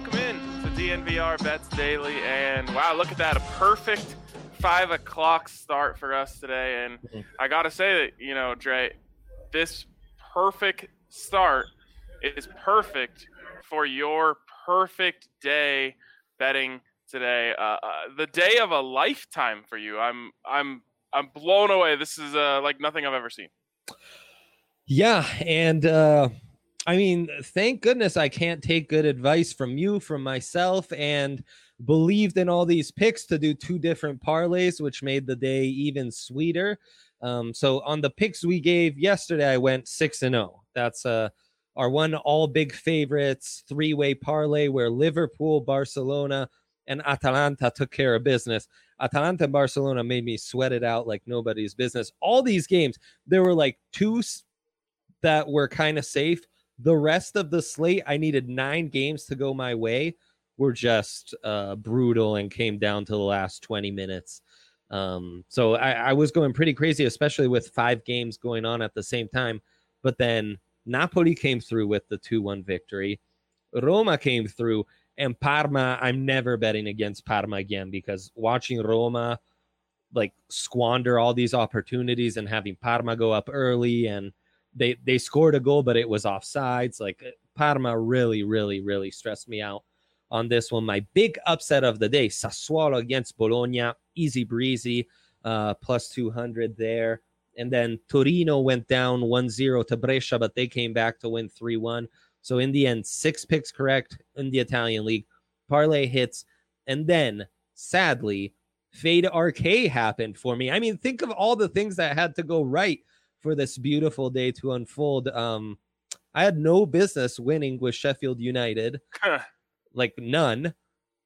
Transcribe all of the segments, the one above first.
Welcome in to DNVR Bets Daily, and wow, look at that—a perfect five o'clock start for us today. And. I gotta say that you know, Dre, this perfect start is perfect for your perfect day betting today. Uh, uh, the day of a lifetime for you. I'm I'm I'm blown away. This is uh, like nothing I've ever seen. Yeah, and uh I mean, thank goodness I can't take good advice from you, from myself, and believed in all these picks to do two different parlays, which made the day even sweeter. Um, so on the picks we gave yesterday, I went six and zero. That's uh our one all big favorites three way parlay where Liverpool, Barcelona, and Atalanta took care of business. Atalanta and Barcelona made me sweat it out like nobody's business. All these games, there were like two that were kind of safe. The rest of the slate, I needed nine games to go my way, were just uh, brutal and came down to the last 20 minutes. Um, so I, I was going pretty crazy, especially with five games going on at the same time. But then Napoli came through with the 2 1 victory. Roma came through, and Parma. I'm never betting against Parma again because watching Roma like squander all these opportunities and having Parma go up early and they they scored a goal but it was offsides like Parma really really really stressed me out on this one. My big upset of the day Sassuolo against Bologna easy breezy uh plus 200 there. And then Torino went down 1-0 to Brescia but they came back to win 3-1 so in the end six picks correct in the Italian league. Parlay hits. And then sadly Fade RK happened for me. I mean, think of all the things that had to go right for this beautiful day to unfold. Um, I had no business winning with Sheffield United, like none.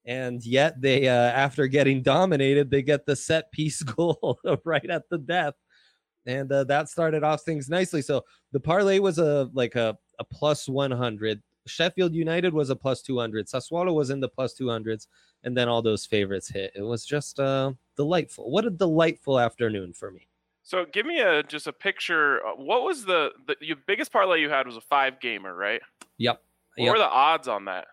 And yet they uh after getting dominated, they get the set piece goal right at the death. And uh, that started off things nicely. So the parlay was a like a, a plus 100. Sheffield United was a plus 200. Sassuolo was in the plus 200s and then all those favorites hit. It was just uh, delightful. What a delightful afternoon for me. So give me a just a picture. uh, What was the the your biggest parlay you had was a five gamer, right? Yep. What Yep. were the odds on that?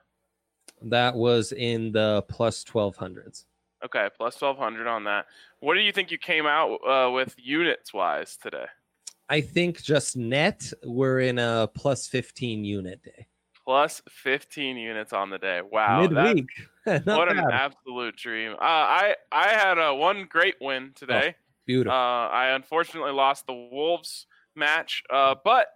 That was in the plus 1200s. Okay, plus twelve hundred on that. What do you think you came out uh, with units wise today? I think just net, we're in a plus 15 unit day. Plus fifteen units on the day. Wow, Midweek. What an absolute dream. Uh, I I had a one great win today. Beautiful. Uh, I unfortunately lost the Wolves match, uh, but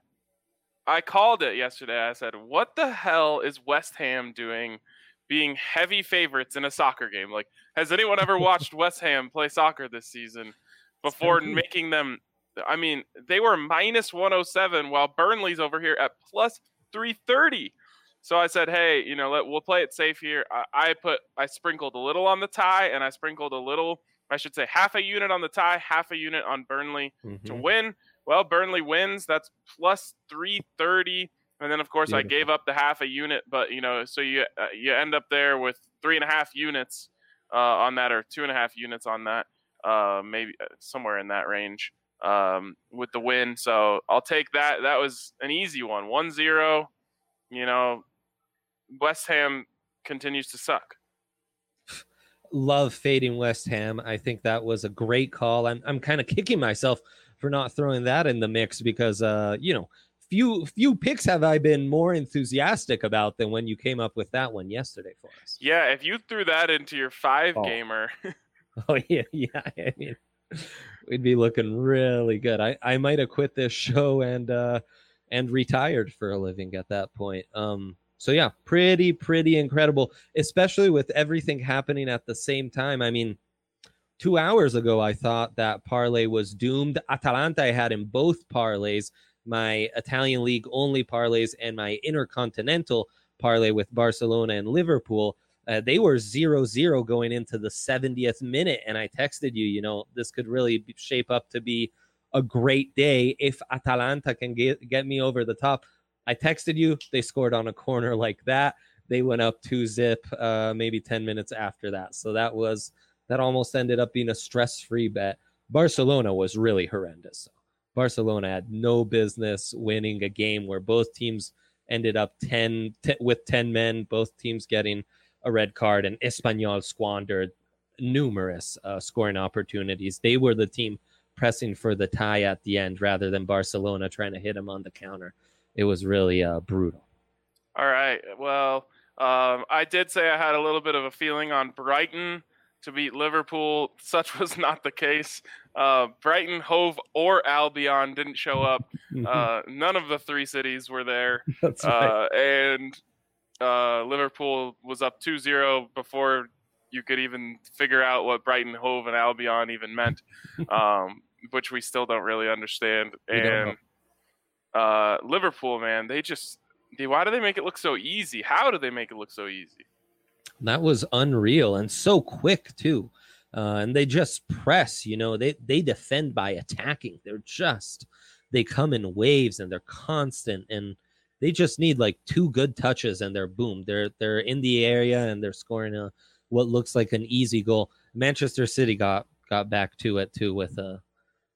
I called it yesterday. I said, "What the hell is West Ham doing, being heavy favorites in a soccer game? Like, has anyone ever watched West Ham play soccer this season before making them? I mean, they were minus 107 while Burnley's over here at plus 330." So I said, "Hey, you know, let, we'll play it safe here." I, I put, I sprinkled a little on the tie, and I sprinkled a little I should say half a unit on the tie, half a unit on Burnley to Mhm. win. Well, Burnley wins. That's plus 330. And then, of course, I gave up the half a unit, but you know, so you uh, you end up there with three and a half units uh, on that, or two and a half units on that, uh, maybe uh, somewhere in that range um, with the win. So I'll take that. That was an easy one. One zero. You know, West Ham continues to suck. Love fading West Ham. I think that was a great call. I'm, I'm kind of kicking myself for not throwing that in the mix because, uh, you know, few few picks have I been more enthusiastic about than when you came up with that one yesterday for us. Yeah, if you threw that into your five Oh. gamer, Oh yeah, yeah. I mean, we'd be looking really good. I I might have quit this show and uh and retired for a living at that point. Um. So yeah, pretty pretty incredible, especially with everything happening at the same time. I mean, two hours ago I thought that parlay was doomed. Atalanta I had in both parlays, my Italian league only parlays and my intercontinental parlay with Barcelona and Liverpool. Uh, they were zero zero going into the 70th minute, and I texted you. You know, this could really shape up to be a great day if Atalanta can get get me over the top. I texted you. They scored on a corner like that. They went up two zip, uh, maybe 10 minutes after that. So that was that almost ended up being a stress free bet. Barcelona was really horrendous. Barcelona had no business winning a game where both teams ended up 10 t- with 10 men, both teams getting a red card, and Espanyol squandered numerous uh, scoring opportunities. They were the team pressing for the tie at the end rather than Barcelona trying to hit them on the counter. It was really uh, brutal. All right. Well, um, I did say I had a little bit of a feeling on Brighton to beat Liverpool. Such was not the case. Uh, Brighton, Hove, or Albion didn't show up. Uh, none of the three cities were there. That's right. Uh, and uh, Liverpool was up 2 0 before you could even figure out what Brighton, Hove, and Albion even meant, um, which we still don't really understand. And uh, Liverpool, man, they just. they- Why do they make it look so easy? How do they make it look so easy? That was unreal and so quick too. Uh, and they just press, you know, they they defend by attacking. They're just they come in waves and they're constant and they just need like two good touches and they're boom. They're they're in the area and they're scoring a what looks like an easy goal. Manchester City got got back to it too with uh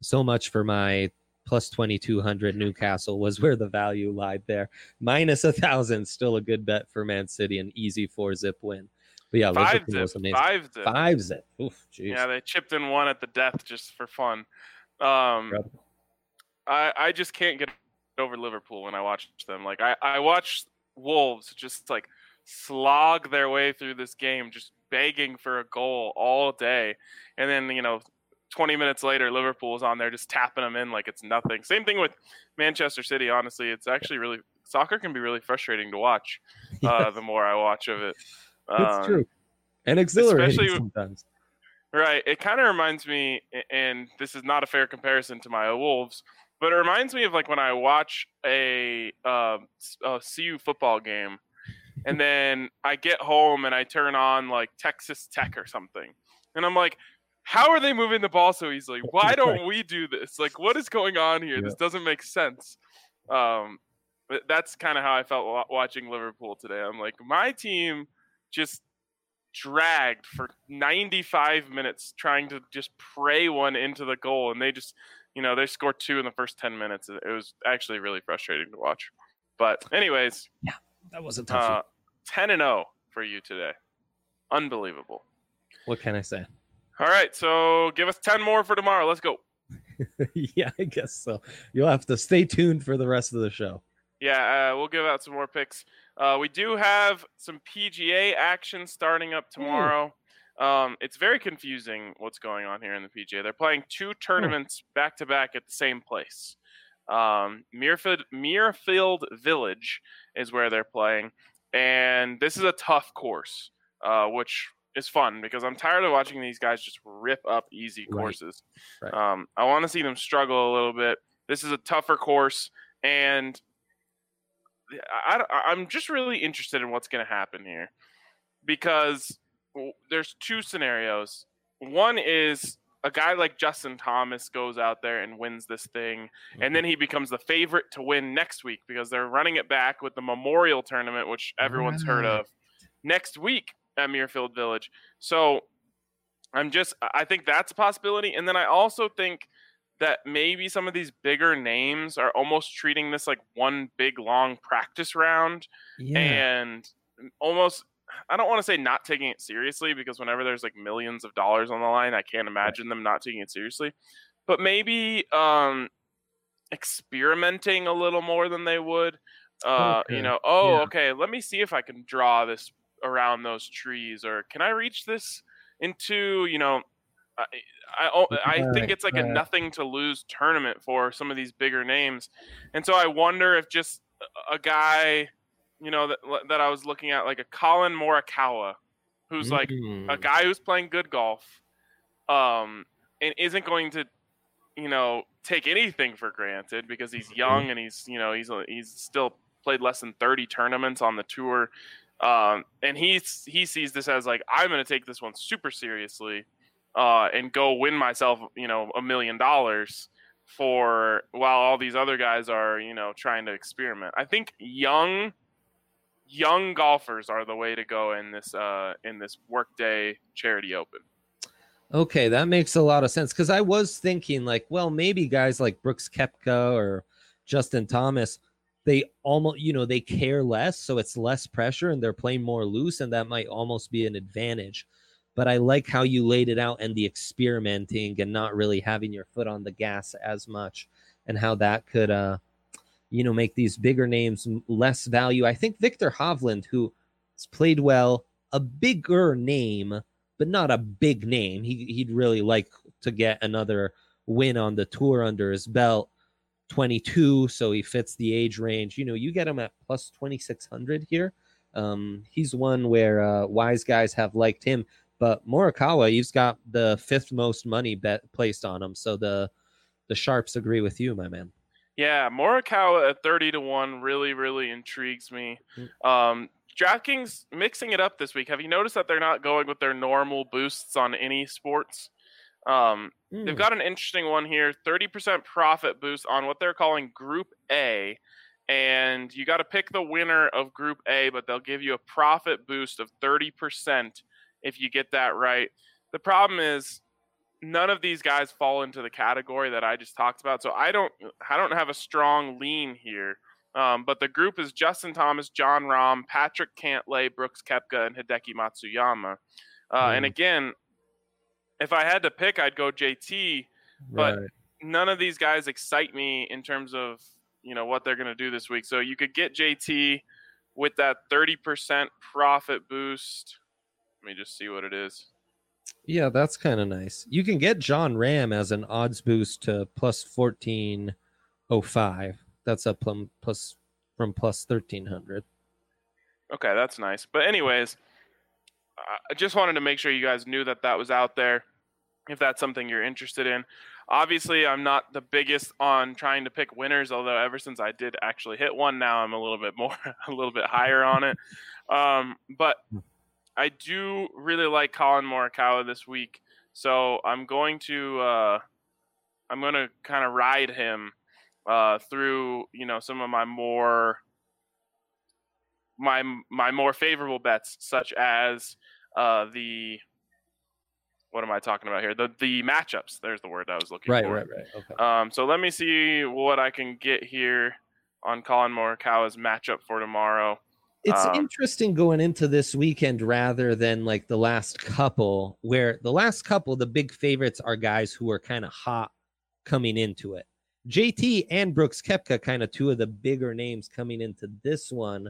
so much for my plus 2200 Newcastle was where the value lied there. Minus a thousand, still a good bet for Man City, an easy four zip win. But yeah, Five Liverpool was zip. amazing. Five zip. Five zip. Oof, jeez. Yeah, they chipped in one at the death just for fun. Um, I I just can't get over Liverpool when I watch them. Like I I watch Wolves just like slog their way through this game, just begging for a goal all day, and then you know. 20 minutes later, Liverpool is on there just tapping them in like it's nothing. Same thing with Manchester City. Honestly, it's actually really soccer can be really frustrating to watch. Uh, Yes, the more I watch of it, it's Um, true. And exhilarating sometimes. Right. It kind of reminds me, and this is not a fair comparison to my Wolves, but it reminds me of like when I watch a, uh, a CU football game, and then I get home and I turn on like Texas Tech or something, and I'm like, how are they moving the ball so easily? Why don't we do this? Like, what is going on here? This doesn't make sense. Um, but that's kind of how I felt watching Liverpool today. I'm like, my team just dragged for 95 minutes trying to just pray one into the goal and they just you know they scored two in the first 10 minutes it was actually really frustrating to watch but anyways yeah, That was a tough. uh, 10 and 0 for you today unbelievable what can I say? All right so give us 10 more for tomorrow let's go yeah, I guess so. You'll have to stay tuned for the rest of the show. yeah uh, we'll give out some more picks uh, we do have some pga action starting up tomorrow um, it's very confusing what's going on here in the PGA. They're playing two tournaments back to back at the same place. Um, Muirfield, Muirfield Village is where they're playing, and this is a tough course, uh, which is fun because I'm tired of watching these guys just rip up easy Right. courses. Right. Um, I want to see them struggle a little bit. This is a tougher course, and I, I, I'm just really interested in what's going to happen here because there's two scenarios. One is a guy like Justin Thomas goes out there and wins this thing, and then he becomes the favorite to win next week because they're running it back with the Memorial Tournament, which everyone's heard of, next week at Muirfield Village. So I'm just, I think that's a possibility. And then I also think that maybe some of these bigger names are almost treating this like one big long practice round Yeah. and almost I don't want to say not taking it seriously because whenever there's like millions of dollars on the line, I can't imagine them not taking it seriously. But maybe um experimenting a little more than they would. Uh, Okay. you know, oh, Yeah. okay, let me see if I can draw this around those trees or can I reach this into, you know, I I, I think it's like a nothing to lose tournament for some of these bigger names. And so I wonder if just a- guy you know that that I was looking at like a Collin Morikawa, who's like a Mm. guy who's playing good golf, um, and isn't going to, you know, take anything for granted because he's young and he's you know he's he's still played less than thirty tournaments on the tour, um, and he's he sees this as like I'm going to take this one super seriously, uh, and go win myself you know a million dollars for while all these other guys are you know trying to experiment. I think young young golfers are the way to go in this uh in this workday charity open. Okay, that makes a lot of sense because I was thinking like, well, maybe guys like Brooks Koepka or Justin Thomas they almost you know they care less so it's less pressure and they're playing more loose and that might almost be an advantage. But i like how you laid it out and the experimenting and not really having your foot on the gas as much and how that could uh you know make these bigger names less value. I think Viktor Hovland who has played well a bigger name but not a big name. He, he'd really like to get another win on the tour under his belt 22, so he fits the age range. You know, you get him at plus 2600 here. Um, he's one where uh, wise guys have liked him, but Morikawa, he's got the fifth most money bet placed on him. So the the sharps agree with you, my man. Yeah, Morikawa at 30 to 1 really, really intrigues me. Mm. Um, DraftKings mixing it up this week. Have you noticed that they're not going with their normal boosts on any sports? Um, mm. They've hmm. got an interesting one here 30% profit boost on what they're calling Group A. And you got to pick the winner of Group A, but they'll give you a profit boost of 30% if you get that right. The problem is none of these guys fall into the category that I just talked about. So I don't I don't have a strong lean here. Um, but the group is Justin Thomas, Jon Rahm, Patrick Cantlay, Brooks Koepka, and Hideki Matsuyama. Uh, mm. And again, if I had to pick, I'd go JT. But right. none of these guys excite me in terms of you know what they're going to do this week. So you could get JT with that 30% profit boost. Let me just see what it is. Yeah, that's kind of nice. You can get Jon Rahm as an odds boost to plus 1405. That's up from plus from plus 1300. Okay, that's nice. But anyways, I just wanted to make sure you guys knew that that was out there if that's something you're interested in. Obviously, I'm not the biggest on trying to pick winners, although ever since I did actually hit one, now I'm a little bit more, a little bit higher on it. Um, but I do really like Collin Morikawa this week, so I'm going to, uh, I'm going to kind of ride him uh, through, you know, some of my more, my my more favorable bets, such as uh, the what am I talking about here? The the matchups. There's the word I was looking right, for. Right, right, right. Okay. Um, so let me see what I can get here on Collin Morikawa's matchup for tomorrow. It's um, interesting going into this weekend rather than like the last couple, where the last couple, the big favorites are guys who are kind of hot coming into it. JT and Brooks Koepka, kind of two of the bigger names coming into this one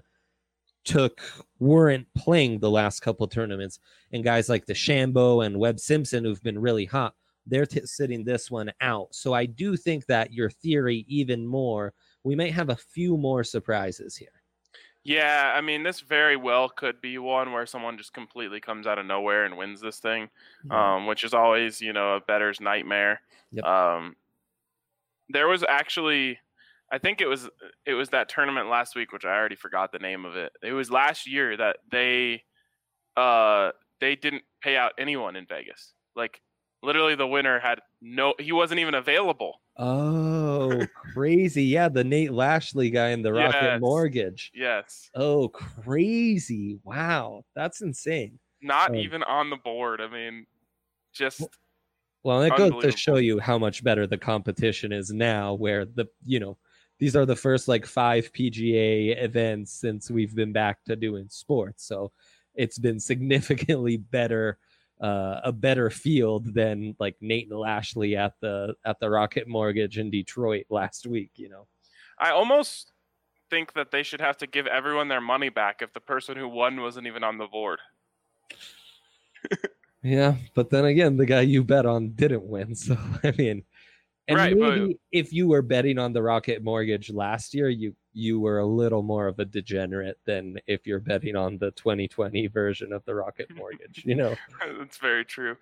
took weren't playing the last couple tournaments, and guys like DeChambeau and Webb Simpson who've been really hot, they're t- sitting this one out. So I do think that your theory even more. We might have a few more surprises here. Yeah, I mean, this very well could be one where someone just completely comes out of nowhere and wins this thing, um, which is always, you know, a better's nightmare. Yep. Um, there was actually I think it was it was that tournament last week, which I already forgot the name of it. It was last year that they uh they didn't pay out anyone in Vegas. Like literally the winner had no he wasn't even available. Oh, crazy. Yeah, the Nate Lashley guy in the Rocket yes. Mortgage. Yes. Oh, crazy. Wow. That's insane. Not um, even on the board. I mean, just well, it goes to show you how much better the competition is now, where the you know these are the first like five PGA events since we've been back to doing sports. So it's been significantly better, uh, a better field than like Nate and Lashley at the at the Rocket Mortgage in Detroit last week. You know, I almost think that they should have to give everyone their money back if the person who won wasn't even on the board. yeah, but then again, the guy you bet on didn't win. So I mean, and right, maybe but... if you were betting on the Rocket Mortgage last year, you you were a little more of a degenerate than if you're betting on the 2020 version of the Rocket Mortgage. You know, that's very true.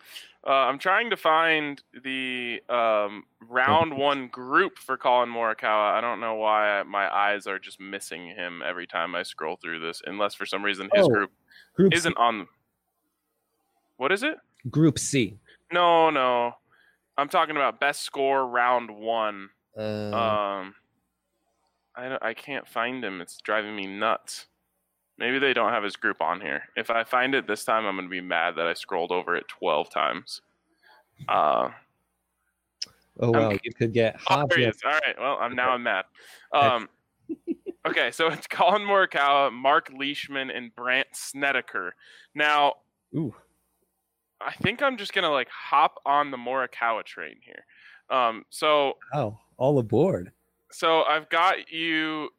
Uh, I'm trying to find the um, round one group for Collin Morikawa. I don't know why my eyes are just missing him every time I scroll through this, unless for some reason his oh, group, group isn't C. on. What is it? Group C. No, no. I'm talking about best score round one. Uh, um, I I can't find him. It's driving me nuts. Maybe they don't have his group on here. If I find it this time, I'm gonna be mad that I scrolled over it 12 times. Uh, oh well, I'm, you could get. Oh, there he is. All right. Well, I'm now I'm mad. Um, Okay, so it's Collin Morikawa, Mark Leishman, and Brandt Snedeker. Now, Ooh. I think I'm just gonna like hop on the Morikawa train here. Um, so Oh, all aboard. so I've got you.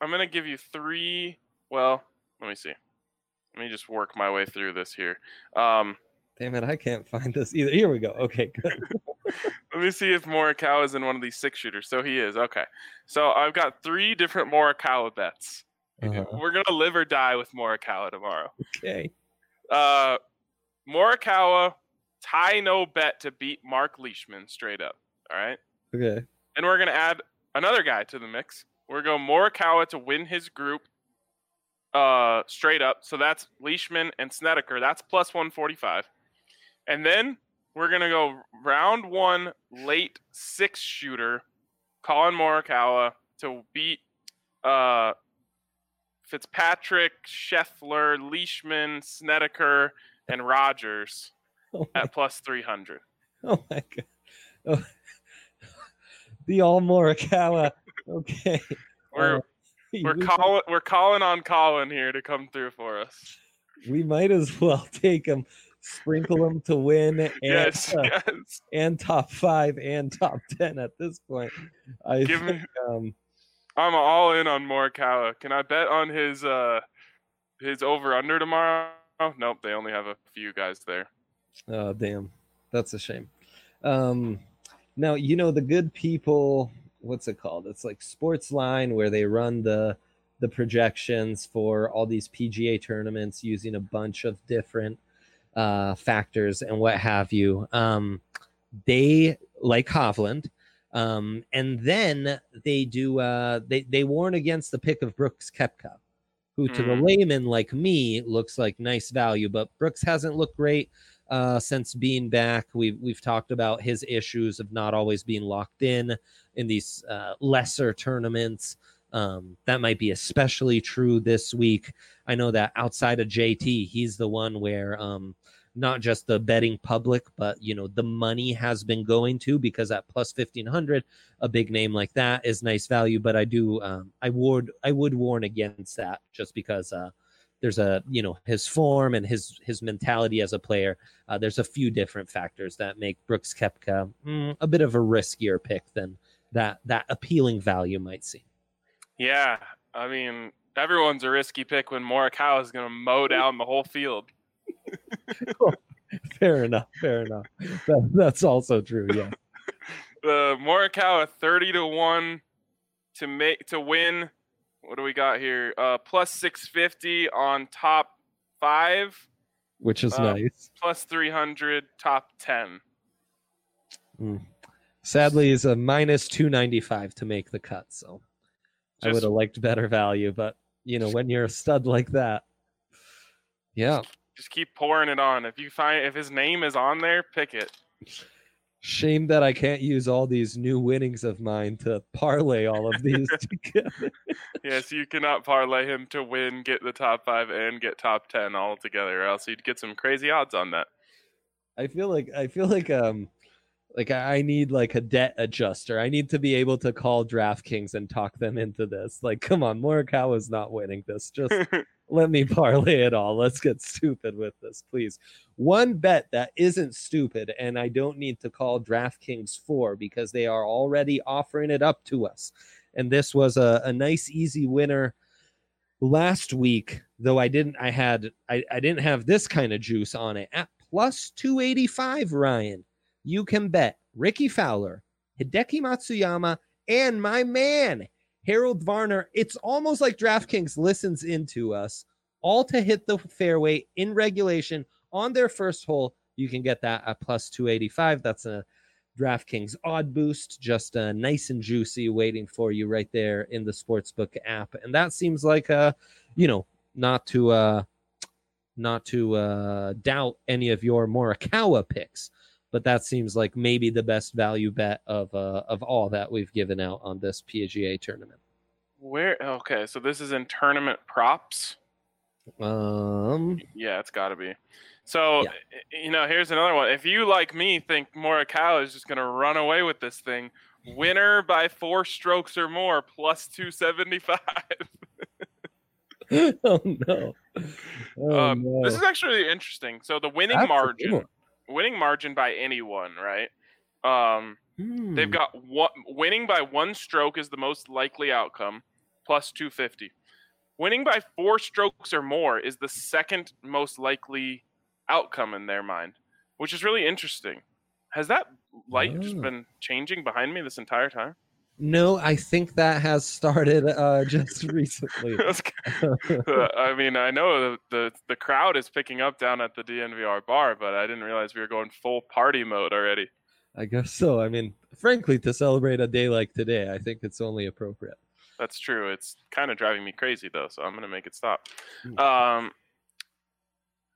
I'm gonna give you three. Well, let me see. Let me just work my way through this here. Um, Damn it, I can't find this either. Here we go. Okay, good. let me see if Morikawa is in one of these six shooters. So he is. Okay. So I've got three different Morikawa bets. Uh-huh. We're gonna live or die with Morikawa tomorrow. Okay. Uh, Morikawa tie no bet to beat Mark Leishman straight up. All right. Okay. And we're gonna add another guy to the mix. We're going Morikawa to win his group uh straight up. So that's Leishman and Snedeker. That's plus 145. And then we're gonna go round one late six shooter, Collin Morikawa to beat uh Fitzpatrick, Scheffler, Leishman, Snedeker, and Rodgers Oh at plus 300. oh my god. Oh. The all Morikawa. Okay. We're Uh, we're we, calling we're calling on Collin here to come through for us. we might as well take him, sprinkle him to win and, Yes, uh, yes. and top five and top ten at this point. I Give me- think, um, I'm all in on Morikawa. Can I bet on his uh his over under tomorrow? Oh nope, they only have a few guys there. Oh damn, that's a shame. Um, now you know the good people. What's it called? It's like Sports Line, where they run the the projections for all these PGA tournaments using a bunch of different uh, factors and what have you. Um, they like Hovland, um, and then they do. Uh, they they warn against the pick of Brooks Koepka, who to the Mm. layman like me looks like nice value, but Brooks hasn't looked great uh, since being back. We've we've talked about his issues of not always being locked in in these uh, lesser tournaments. Um, that might be especially true this week. I know that outside of JT, he's the one where um, not just the betting public, but you know the money has been going to because at plus fifteen hundred, a big name like that is nice value. But I do, um, I would, I would warn against that just because uh, there's a you know his form and his his mentality as a player. Uh, there's a few different factors that make Brooks Koepka mm, a bit of a riskier pick than that that appealing value might seem. Yeah, I mean everyone's a risky pick when Morikawa is gonna mow down the whole field. Fair enough. Fair enough. That, that's also true. Yeah. The Morikawa thirty to one to make to win. What do we got here? Uh, plus six fifty on top five, Which is Uh, nice. plus three hundred top ten. Sadly, is a minus two ninety five to make the cut. So I would have liked better value, but you know when you're a stud like that, yeah. Just keep pouring it on. If you find if his name is on there, pick it. Shame that I can't use all these new winnings of mine to parlay all of these together. Yes, you cannot parlay him to win, get the top five, and get top ten all together, or else you'd get some crazy odds on that. I feel like I feel like um like I need like a debt adjuster. I need to be able to call DraftKings and talk them into this. Like, come on, Morikawa is not winning this. Just let me parlay it all. Let's get stupid with this, please. One bet that isn't stupid, and I don't need to call DraftKings for because they are already offering it up to us. And this was a, a nice, easy winner last week, though I didn't I had I, I didn't have this kind of juice on it. At plus 285, Ryan, you can bet Rickie Fowler, Hideki Matsuyama, and my man, Harold Varner. It's almost like DraftKings listens into us, all to hit the fairway in regulation on their first hole. You can get that at plus 285. That's a DraftKings odd boost, just uh, nice and juicy, waiting for you right there in the sportsbook app. And that seems like uh, you know, not to uh not to uh doubt any of your Morikawa picks, but that seems like maybe the best value bet of uh of all that we've given out on this PGA tournament. Where? Okay, so this is in tournament props. Um Yeah, it's got to be. So, Yeah. you know, here's another one. If you, like me, think Morikawa is just going to run away with this thing, Winner by four strokes or more, plus 275. oh no. Oh, um, no. This is actually interesting. So the winning That's margin. Winning margin by anyone, right? Um, Hmm. they've got one winning by one stroke is the most likely outcome, plus 250. Winning by four strokes or more is the second most likely outcome in their mind, which is really interesting. Has that light just Oh. been changing behind me this entire time? No, I think that has started uh, just recently. I mean, I know the, the the crowd is picking up down at the DNVR bar, but I didn't realize we were going full party mode already. I guess so. I mean, frankly, to celebrate a day like today, I think it's only appropriate. That's true. It's kind of driving me crazy though, so I'm gonna make it stop. Mm. Um,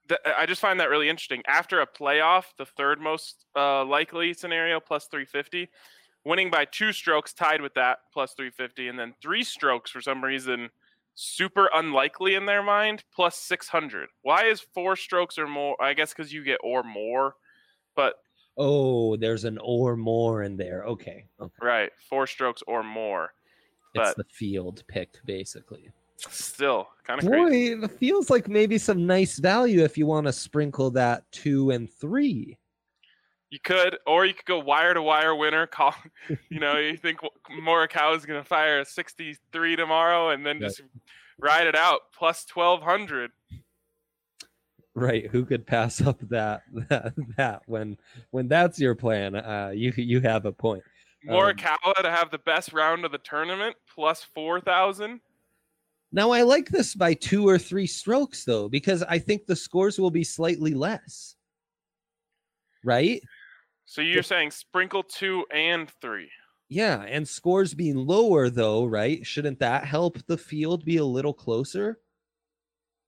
th- I just find that really interesting. After a playoff, the third most uh, likely scenario plus 350, winning by two strokes tied with that plus 350, and then three strokes for some reason super unlikely in their mind plus 600. Why is four strokes or more? I guess because you get or more, but Oh, there's an or more in there. Okay. Okay. right, four strokes or more. It's the field pick, basically. Still kind of crazy. Boy, it feels like maybe some nice value if you want to sprinkle that two and three. You could, or you could go wire to wire winner. Call, you know, you think Morikawa is going to fire a 63 tomorrow, and then Right. just ride it out plus 1200. Right. Who could pass up that that that when when that's your plan? Uh you you have a point. Um, Morikawa to have the best round of the tournament plus 4000. Now I like this by two or three strokes though, because I think the scores will be slightly less. Right? So you're saying sprinkle two and three? Yeah, and scores being lower though, right? Shouldn't that help the field be a little closer?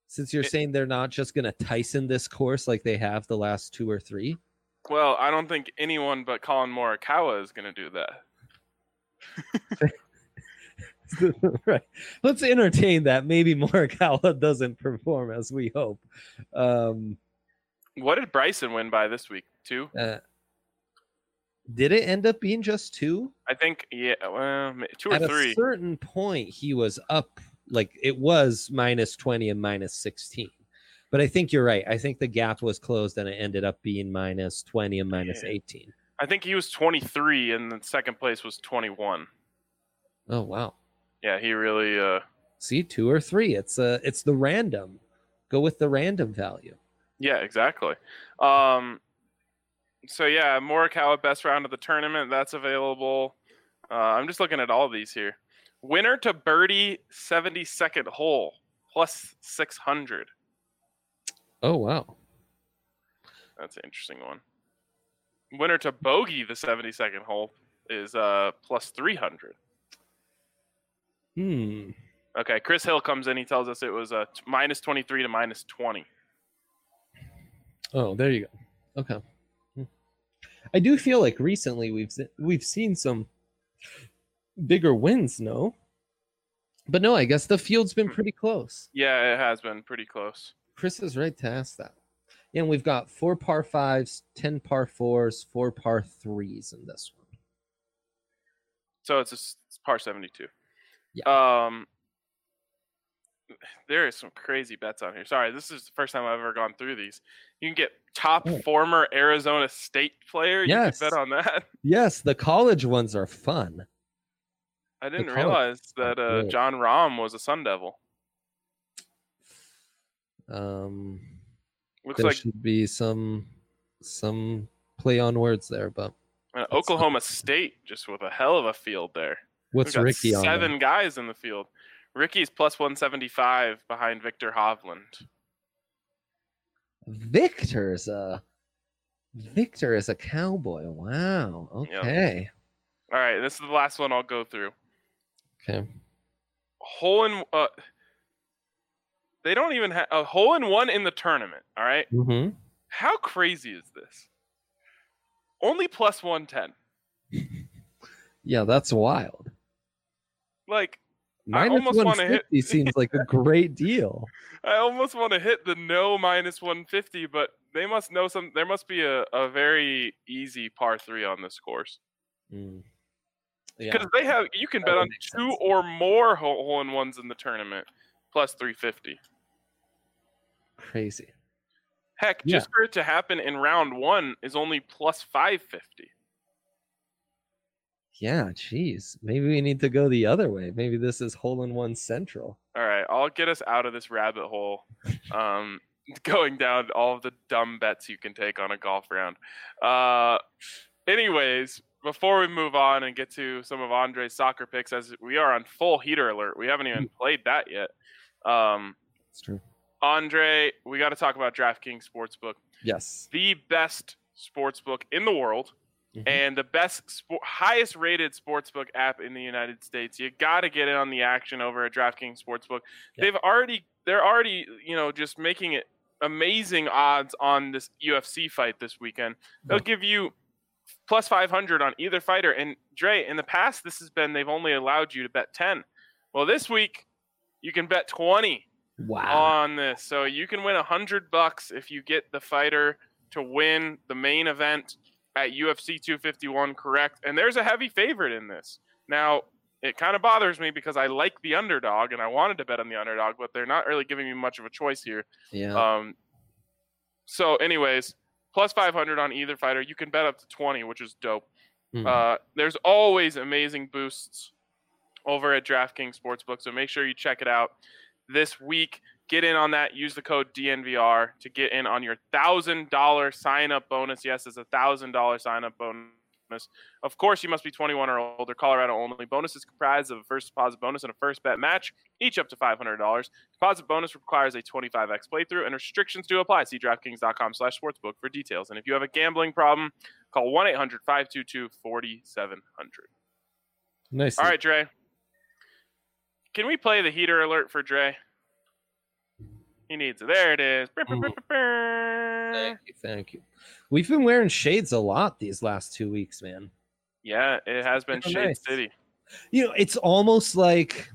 Since you're It- saying they're not just going to Tyson this course like they have the last two or three. Well, I don't think anyone but Collin Morikawa is going to do that. right. Let's entertain that. Maybe Morikawa doesn't perform as we hope. Um, What did Bryson win by this week? Two? uh, did it end up being just two? I think, yeah, well, two or At three. a certain point, he was up like it was minus 20 and minus 16. But I think you're right. I think the gap was closed and it ended up being minus 20 and minus Yeah. 18. I think he was 23, and the second place was 21. Oh wow. Yeah, he really. uh See, two or three. It's uh it's the random. Go with the random value. Yeah, exactly. Um, so yeah, Morikawa best round of the tournament. That's available. Uh, I'm just looking at all these here. Winner to birdie 72nd hole plus 600. Oh wow. That's an interesting one. Winner to bogey the 72nd hole is uh plus 300. Hmm. Okay, Chris Hill comes in. He tells us it was uh, t- minus 23 to minus 20. Oh, there you go. Okay. Hmm. I do feel like recently we've we've seen some bigger wins, no? But no, I guess the field's been pretty close. Yeah, it has been pretty close. Chris is right to ask that. And we've got four par fives, ten par fours, four par threes in this one. So it's a it's par 72. Yeah. Um, there is some crazy bets on here. Sorry, this is the first time I've ever gone through these. You can get top Oh. former Arizona State player. You Yes. can bet on that. Yes, the college ones are fun. I didn't realize that uh. Jon Rahm was a Sun Devil. Um, Looks there like should be some some play on words there, but uh, Oklahoma State just with a hell of a field there. what's Rickie on? Seven guys in the field. Rickie's plus 175 behind Viktor Hovland. Victor is a Victor is a cowboy. Wow. Yep. Okay. All right, this is the last one I'll go through. Okay. Hole in uh, they don't even have a hole in one in the tournament. All right, Mm-hmm. how crazy is this? Only plus 110. Yeah, that's wild. Like Minus hit- 150 seems like a great deal. I almost want to hit the no minus 150, but they must know some. There must be a, a very easy par three on this course. Mm. Yeah. because they have you can That bet on two sense. or more hole hole in ones in the tournament, plus three fifty. Crazy. Heck, Yeah. just for it to happen in round one is only plus five fifty. Yeah, jeez. Maybe we need to go the other way. Maybe this is hole in one central. All right, I'll get us out of this rabbit hole. Um, going down all of the dumb bets you can take on a golf round. Uh, anyways, before we move on and get to some of Andre's soccer picks, as we are on full heater alert, we haven't even played that yet. Um, It's true. Andre, we got to talk about DraftKings Sportsbook, Yes. the best sportsbook in the world Mhm. and the best, spo- highest rated sportsbook app in the United States. You got to get in on the action over at DraftKings Sportsbook. Yeah. They've already, they're already, you know, just making it amazing odds on this UFC fight this weekend. They'll give you plus 500 on either fighter. And Dre, in the past, this has been they've only allowed you to bet 10. Well, this week you can bet 20 Wow. on this. So you can win a hundred bucks if you get the fighter to win the main event at UFC 251 correct. And there's a heavy favorite in this. Now, it kind of bothers me because I like the underdog and I wanted to bet on the underdog, but they're not really giving me much of a choice here. yeah. Um, so, anyways, plus 500 on either fighter. You can bet up to 20, which is dope. Mhm. Uh, there's always amazing boosts over at DraftKings Sportsbook, so make sure you check it out this week. Get in on that. Use the code DNVR to get in on your thousand dollar sign up bonus. Yes, it's a thousand dollar sign up bonus. Of course, you must be 21 or older. Colorado only. Bonus is comprised of a first deposit bonus and a first bet match, each up to $500. Deposit bonus requires a 25x playthrough, and restrictions do apply. See DraftKings.com/sportsbook for details. And if you have a gambling problem, call 1-800-522-4700. nice. All right, Dre. Can we play the heater alert for Dre? He needs it. There it is. Oh. Thank you. Thank you. We've been wearing shades a lot these last two weeks, man. Yeah, it has been Shade nice. City. You know, it's almost like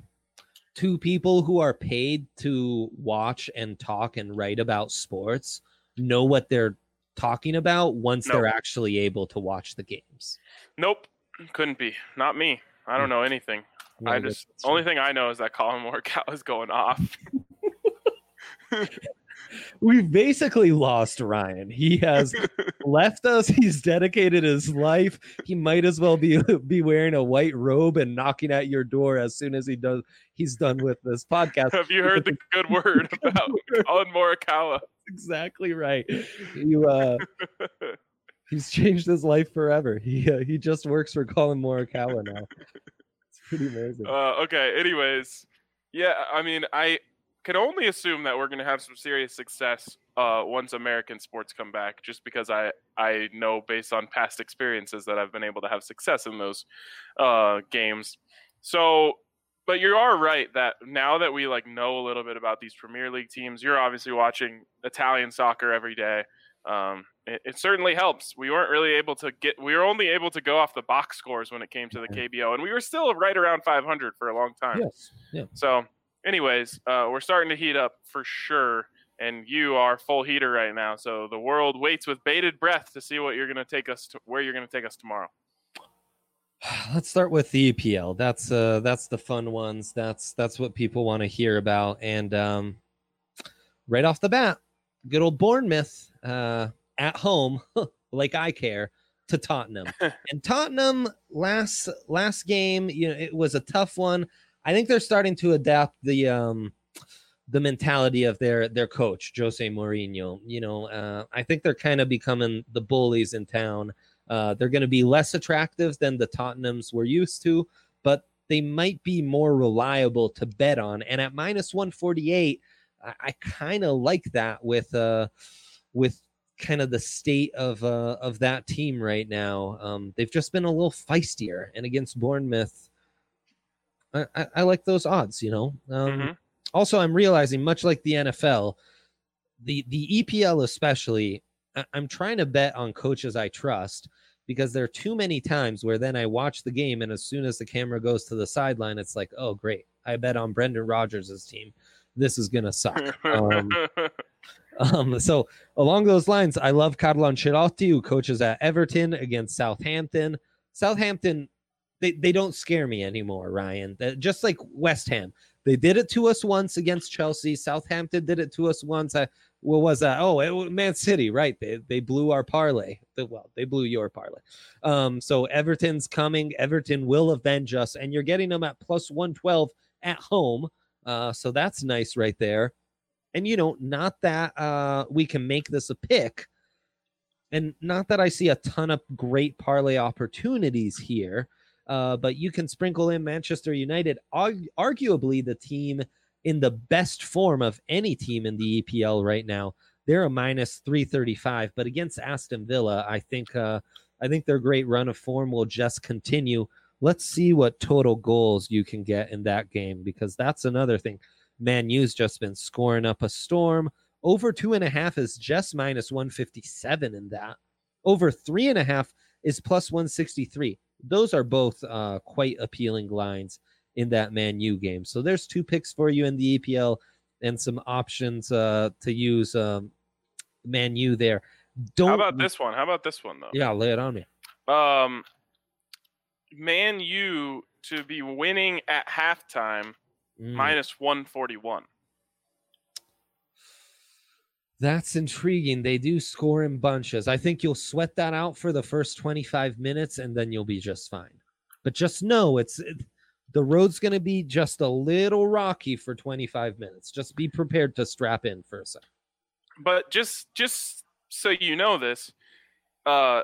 two people who are paid to watch and talk and write about sports know what they're talking about once No. they're actually able to watch the games. Nope, couldn't be. Not me. I don't hmm. know anything. I just only thing I know is that Collin Morikawa is going off. we've basically lost Ryan. He has left us. He's dedicated his life. He might as well be be wearing a white robe and knocking at your door as soon as he does. He's done with this podcast. Have you heard the good word about Collin Morikawa? exactly right. You uh, he's changed his life forever. He uh, he just works for Collin Morikawa now. It's pretty amazing. Uh, okay. Anyways, yeah. I mean, I can only assume that we're going to have some serious success uh, once American sports come back, just because I I know based on past experiences that I've been able to have success in those uh, games. So, but you are right that now that we like know a little bit about these Premier League teams, you're obviously watching Italian soccer every day. Um, it, it certainly helps. We weren't really able to get. We were only able to go off the box scores when it came to the KBO, and we were still right around 500 for a long time. yes. Yeah. So, anyways, uh, we're starting to heat up for sure, and you are full heater right now. So the world waits with bated breath to see what you're going to take us to, where you're going to take us tomorrow. Let's start with the EPL. That's uh that's the fun ones. That's that's what people want to hear about. And um right off the bat, good old Bournemouth uh at home, like I care, to Tottenham. and Tottenham last last game, you know, it was a tough one. I think they're starting to adapt the um the mentality of their their coach, Jose Mourinho. You know, uh, I think they're kind of becoming the bullies in town. Uh, they're going to be less attractive than the Tottenhams we're used to, but they might be more reliable to bet on. And at minus 148, I, I kind of like that with uh with kind of the state of uh of that team right now. Um, they've just been a little feistier, and against Bournemouth, I, I, I like those odds. You know. Um, Mhm. Also, I'm realizing, much like the NFL, the the EPL especially, I- I'm trying to bet on coaches I trust because there are too many times where then I watch the game and as soon as the camera goes to the sideline, it's like, oh great, I bet on Brendan Rodgers' team. This is gonna suck. Um, um, so along those lines, I love Carlo Ancelotti, who coaches at Everton against Southampton. Southampton they, they don't scare me anymore, Ryan. Just like West Ham, they did it to us once against Chelsea. Southampton did it to us once. I, what was that? Oh, it, Man City, right? They, they blew our parlay. Well, they blew your parlay. Um, so Everton's coming. Everton will avenge us, and you're getting them at plus 112 at home. Uh, so that's nice right there. And you know, not that uh, we can make this a pick, and not that I see a ton of great parlay opportunities here. Uh, but you can sprinkle in Manchester United, argu- arguably the team in the best form of any team in the EPL right now. They're a minus 335, but against Aston Villa, I think uh, I think their great run of form will just continue. Let's see what total goals you can get in that game because that's another thing. Man U's just been scoring up a storm. Over two and a half is just minus 157 in that. Over three and a half is plus 163 those are both uh, quite appealing lines in that Man U game. So there's two picks for you in the EPL and some options uh, to use um, Man U there. Don't. How about this one? How about this one though? Yeah, lay it on me. Um, Man U to be winning at halftime mm. minus one forty one. That's intriguing. They do score in bunches. I think you'll sweat that out for the first 25 minutes and then you'll be just fine. But just know it's it, the road's going to be just a little rocky for 25 minutes. Just be prepared to strap in for a second. But just just so you know this, uh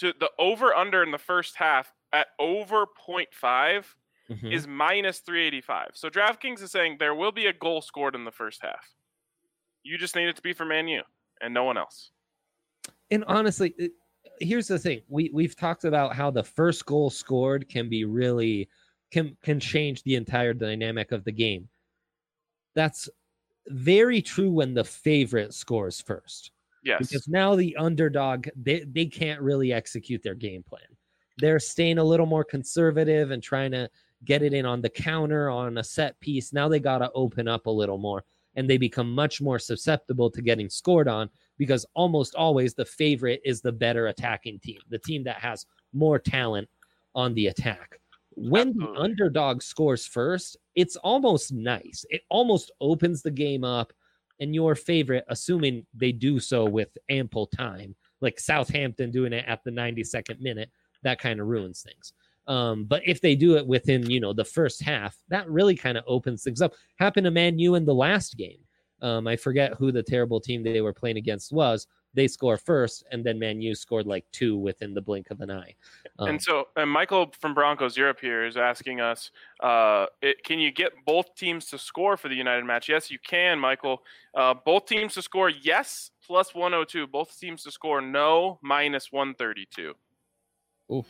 the over under in the first half at over 0.5 mm-hmm. is minus 385. So DraftKings is saying there will be a goal scored in the first half. You just need it to be for Man U and no one else. And honestly, it, here's the thing: we we've talked about how the first goal scored can be really can can change the entire dynamic of the game. That's very true when the favorite scores first. Yes. Because now the underdog they, they can't really execute their game plan. They're staying a little more conservative and trying to get it in on the counter on a set piece. Now they got to open up a little more and they become much more susceptible to getting scored on because almost always the favorite is the better attacking team, the team that has more talent on the attack. When Absolutely. the underdog scores first, it's almost nice. It almost opens the game up, and your favorite, assuming they do so with ample time, like Southampton doing it at the 92nd minute, that kind of ruins things. Um, but if they do it within, you know, the first half, that really kind of opens things up. Happened to Man U in the last game. Um, I forget who the terrible team they were playing against was. They score first, and then Man U scored like two within the blink of an eye. Um, and so, and Michael from Broncos Europe here is asking us, uh, it, can you get both teams to score for the United match? Yes, you can, Michael. Uh, both teams to score, yes, plus 102. Both teams to score, no, minus 132. Oof.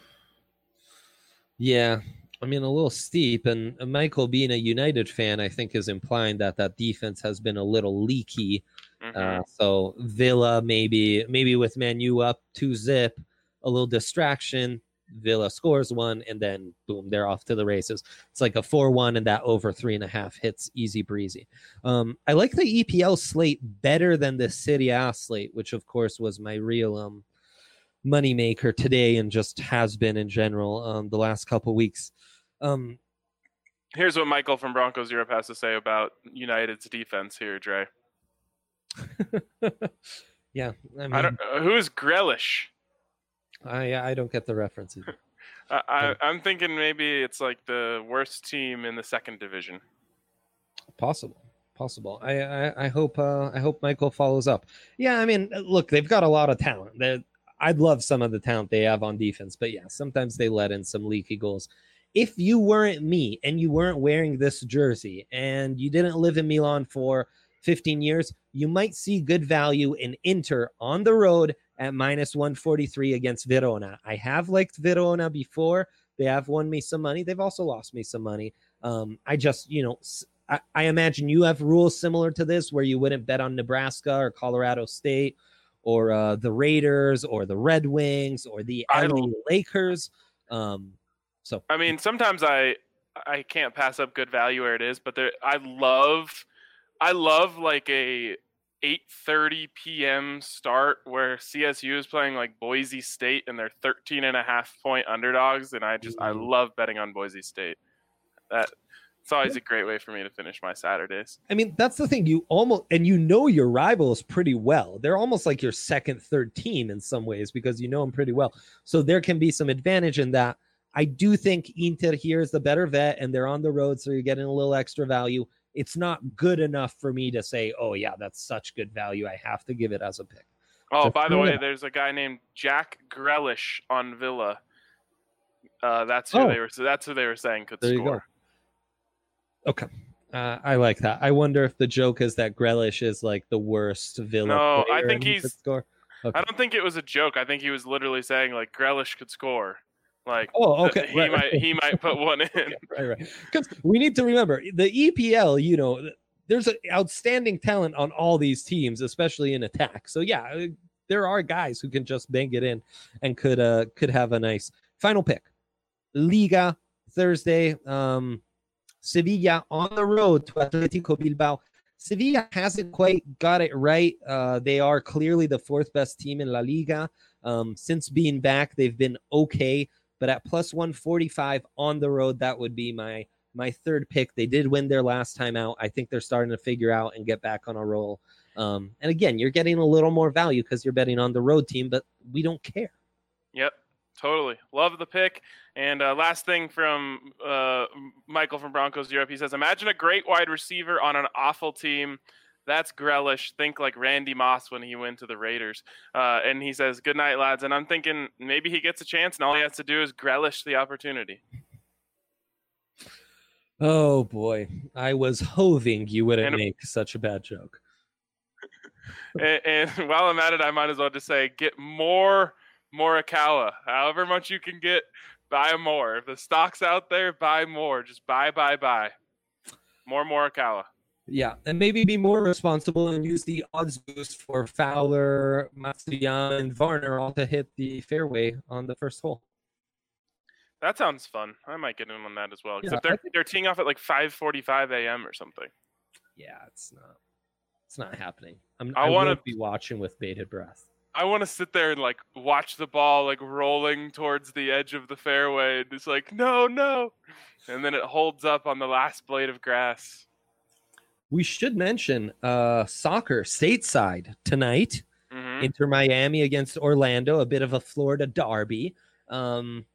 Yeah, I mean a little steep. And Michael, being a United fan, I think is implying that that defense has been a little leaky. Mm-hmm. Uh, so Villa maybe maybe with Man U up two zip, a little distraction. Villa scores one, and then boom, they're off to the races. It's like a four-one, and that over three and a half hits easy breezy. Um, I like the EPL slate better than the Serie A slate, which of course was my real um moneymaker today and just has been in general um, the last couple weeks. Um, Here's what Michael from Broncos Europe has to say about United's defense here, Dre. yeah, I, mean, I don't. Uh, who is Grealish? I I don't get the reference either. I, I am thinking maybe it's like the worst team in the second division. Possible, possible. I I, I hope uh, I hope Michael follows up. Yeah, I mean, look, they've got a lot of talent. They're, I'd love some of the talent they have on defense, but yeah, sometimes they let in some leaky goals. If you weren't me and you weren't wearing this jersey and you didn't live in Milan for 15 years, you might see good value in Inter on the road at minus 143 against Verona. I have liked Verona before. They have won me some money. They've also lost me some money. Um, I just, you know, I, I imagine you have rules similar to this where you wouldn't bet on Nebraska or Colorado State or uh, the Raiders or the Red Wings or the LA Lakers. Um, so I mean, sometimes I I can't pass up good value where it is, but there I love I love like a 8:30 p.m. start where CSU is playing like Boise State and they're 13 and a half point underdogs and I just I Mhm. love betting on Boise State. That it's always a great way for me to finish my Saturdays. I mean, that's the thing. You almost and you know your rivals pretty well. They're almost like your second, third team in some ways because you know them pretty well. So there can be some advantage in that. I do think Inter here is the better vet, and they're on the road, so you're getting a little extra value. It's not good enough for me to say, "Oh yeah, that's such good value." I have to give it as a pick. Oh, So by the way, there's a guy named Jack Grealish on Villa. Uh, that's who Oh. they were. So that's who they were saying could There you go. score. Okay. Uh, I like that. I wonder if the joke is that Grealish is like the worst villain. No, I think he's- score. I don't think it was a joke. I think he was literally saying like Grealish could score. Like Oh, okay. he right, might right. he might put one in. right, right. Because we need to remember the EPL. You know, there's an outstanding talent on all these teams, especially in attack. So yeah, uh, there are guys who can just bang it in and could uh could have a nice final pick. Liga Thursday. Um, Sevilla on the road to Atletico Bilbao. Sevilla hasn't quite got it right. Uh, they are clearly the fourth best team in La Liga. Um, since being back, they've been okay but at plus 145 on the road that would be my my third pick they did win their last time out i think they're starting to figure out and get back on a roll um, and again you're getting a little more value because you're betting on the road team but we don't care Yep, totally. Love the pick. And uh, last thing from uh, Michael from Broncos Europe, he says, "Imagine a great wide receiver on an awful team." That's Grealish. Think like Randy Moss when he went to the Raiders. Uh, and he says, "Good night, lads." And I'm thinking maybe he gets a chance, and all he has to do is Grealish the opportunity. oh boy i was hoping you wouldn't And- make such a bad joke and, and while I'm at it, I might as well just say, get more Morikawa. However much you can get, buy more. If the stock's out there, buy more. Just buy, buy, buy. More Morikawa. yeah and maybe be more responsible and use the odds boost for fowler matsuyama and varner all to hit the fairway on the first hole That sounds fun. I might get in on that as well. Yeah, I they're they're teeing off at like 5:45 a.m. or something. yeah it's not it's not happening i'm I i, wanna- want to be watching with bated breath I want to sit there and like watch the ball like rolling towards the edge of the fairway and it's like no no, and then it holds up on the last blade of grass. We should mention uh soccer stateside tonight. hmm Inter Miami against Orlando, a bit of a Florida derby. Um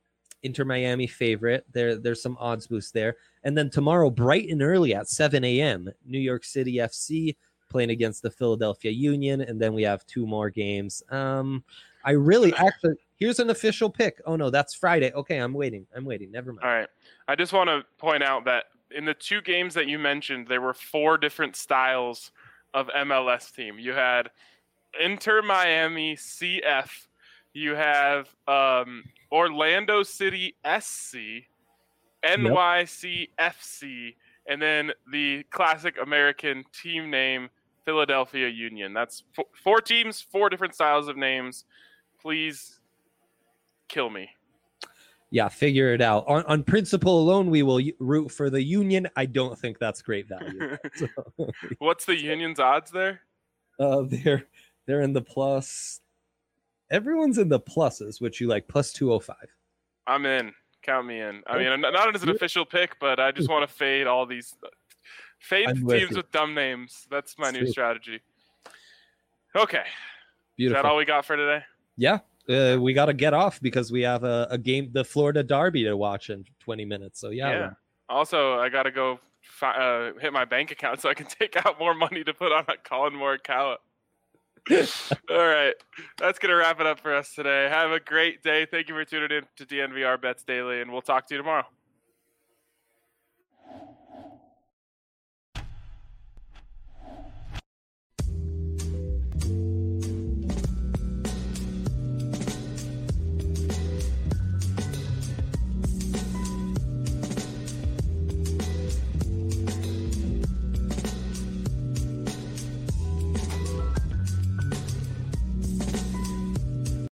Inter Miami favorite. There there's some odds boost there. And then tomorrow, bright and early at 7 a.m., New York City FC playing against the Philadelphia Union. And then we have two more games. Um I really actually here's an official pick. Oh no, that's Friday. Okay, I'm waiting. I'm waiting. Never mind. All right. I just want to point out that in the two games that you mentioned, there were four different styles of MLS team. You had Inter Miami CF, you have um, Orlando City SC, NYCFC, and then the classic American team name Philadelphia Union. That's f- four teams, four different styles of names. Please kill me. Yeah, figure it out. On, on principle alone, we will root for the Union. I don't think that's great value. So, What's the Union's odds there? uh, they're they're in the plus. Everyone's in the pluses, which you like plus two hundred five. I'm in. Count me in. I Oh, mean, I'm not not as an official pick, but I just want to fade all these. Fade teams you. with dumb names. That's my new strategy. Okay. Is Beautiful. that all we got for today? yeah, uh, we got to get off because we have a, a game, the Florida Derby, to watch in twenty minutes. So yeah, Yeah. Also, I got to go fi- uh, hit my bank account so I can take out more money to put on a Collin Morikawa. All right. That's going to wrap it up for us today. Have a great day. Thank you for tuning in to DNVR Bets Daily, and we'll talk to you tomorrow.